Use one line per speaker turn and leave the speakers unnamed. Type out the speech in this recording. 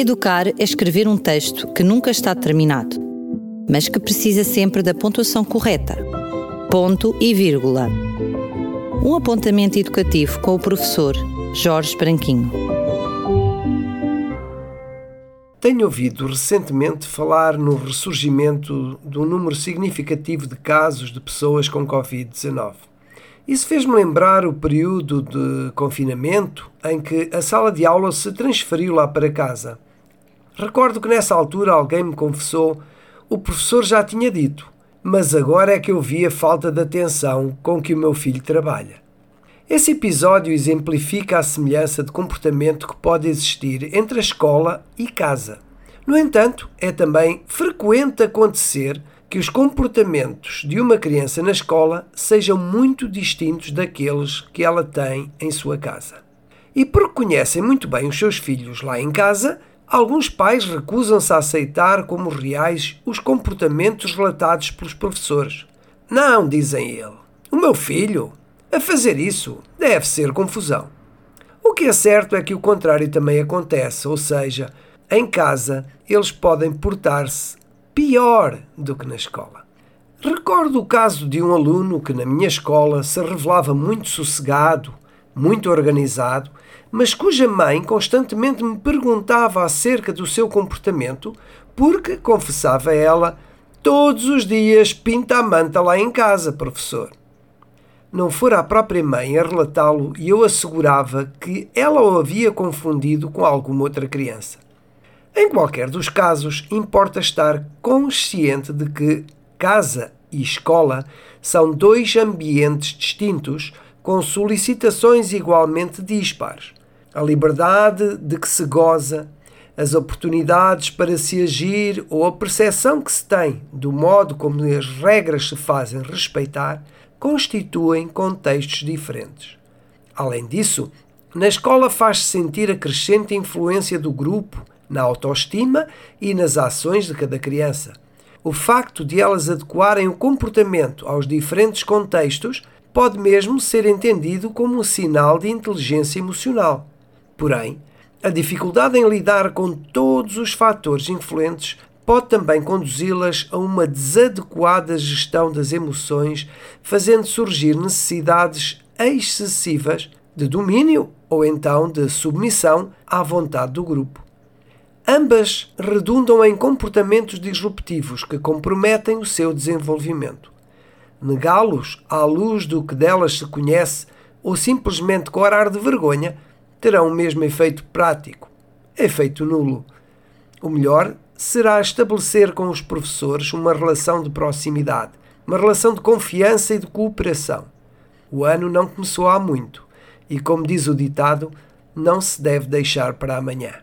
Educar é escrever um texto que nunca está terminado, mas que precisa sempre da pontuação correta. Ponto e vírgula. Um apontamento educativo com o professor Jorge Branquinho.
Tenho ouvido recentemente falar no ressurgimento de um número significativo de casos de pessoas com Covid-19. Isso fez-me lembrar o período de confinamento em que a sala de aula se transferiu lá para casa. Recordo que nessa altura alguém me confessou: o professor já tinha dito, mas agora é que eu vi a falta de atenção com que o meu filho trabalha. Esse episódio exemplifica a semelhança de comportamento que pode existir entre a escola e casa. No entanto, é também frequente acontecer que os comportamentos de uma criança na escola sejam muito distintos daqueles que ela tem em sua casa. E porque conhecem muito bem os seus filhos lá em casa, alguns pais recusam-se a aceitar como reais os comportamentos relatados pelos professores. Não, dizem ele, o meu filho, a fazer isso, deve ser confusão. O que é certo é que o contrário também acontece, ou seja, em casa eles podem portar-se pior do que na escola. Recordo o caso de um aluno que na minha escola se revelava muito sossegado, muito organizado, mas cuja mãe constantemente me perguntava acerca do seu comportamento, porque, confessava ela, todos os dias pinta a manta lá em casa, professor. Não fora a própria mãe a relatá-lo e eu assegurava que ela o havia confundido com alguma outra criança. Em qualquer dos casos, importa estar consciente de que casa e escola são dois ambientes distintos com solicitações igualmente dispares. A liberdade de que se goza, as oportunidades para se agir ou a percepção que se tem do modo como as regras se fazem respeitar constituem contextos diferentes. Além disso, na escola faz-se sentir a crescente influência do grupo na autoestima e nas ações de cada criança. O facto de elas adequarem o comportamento aos diferentes contextos pode mesmo ser entendido como um sinal de inteligência emocional. Porém, a dificuldade em lidar com todos os fatores influentes pode também conduzi-las a uma desadequada gestão das emoções, fazendo surgir necessidades excessivas de domínio ou então de submissão à vontade do grupo. Ambas redundam em comportamentos disruptivos que comprometem o seu desenvolvimento. Negá-los à luz do que delas se conhece ou simplesmente corar de vergonha terão o mesmo efeito prático, efeito nulo. O melhor será estabelecer com os professores uma relação de proximidade, uma relação de confiança e de cooperação. O ano não começou há muito e, como diz o ditado, não se deve deixar para amanhã.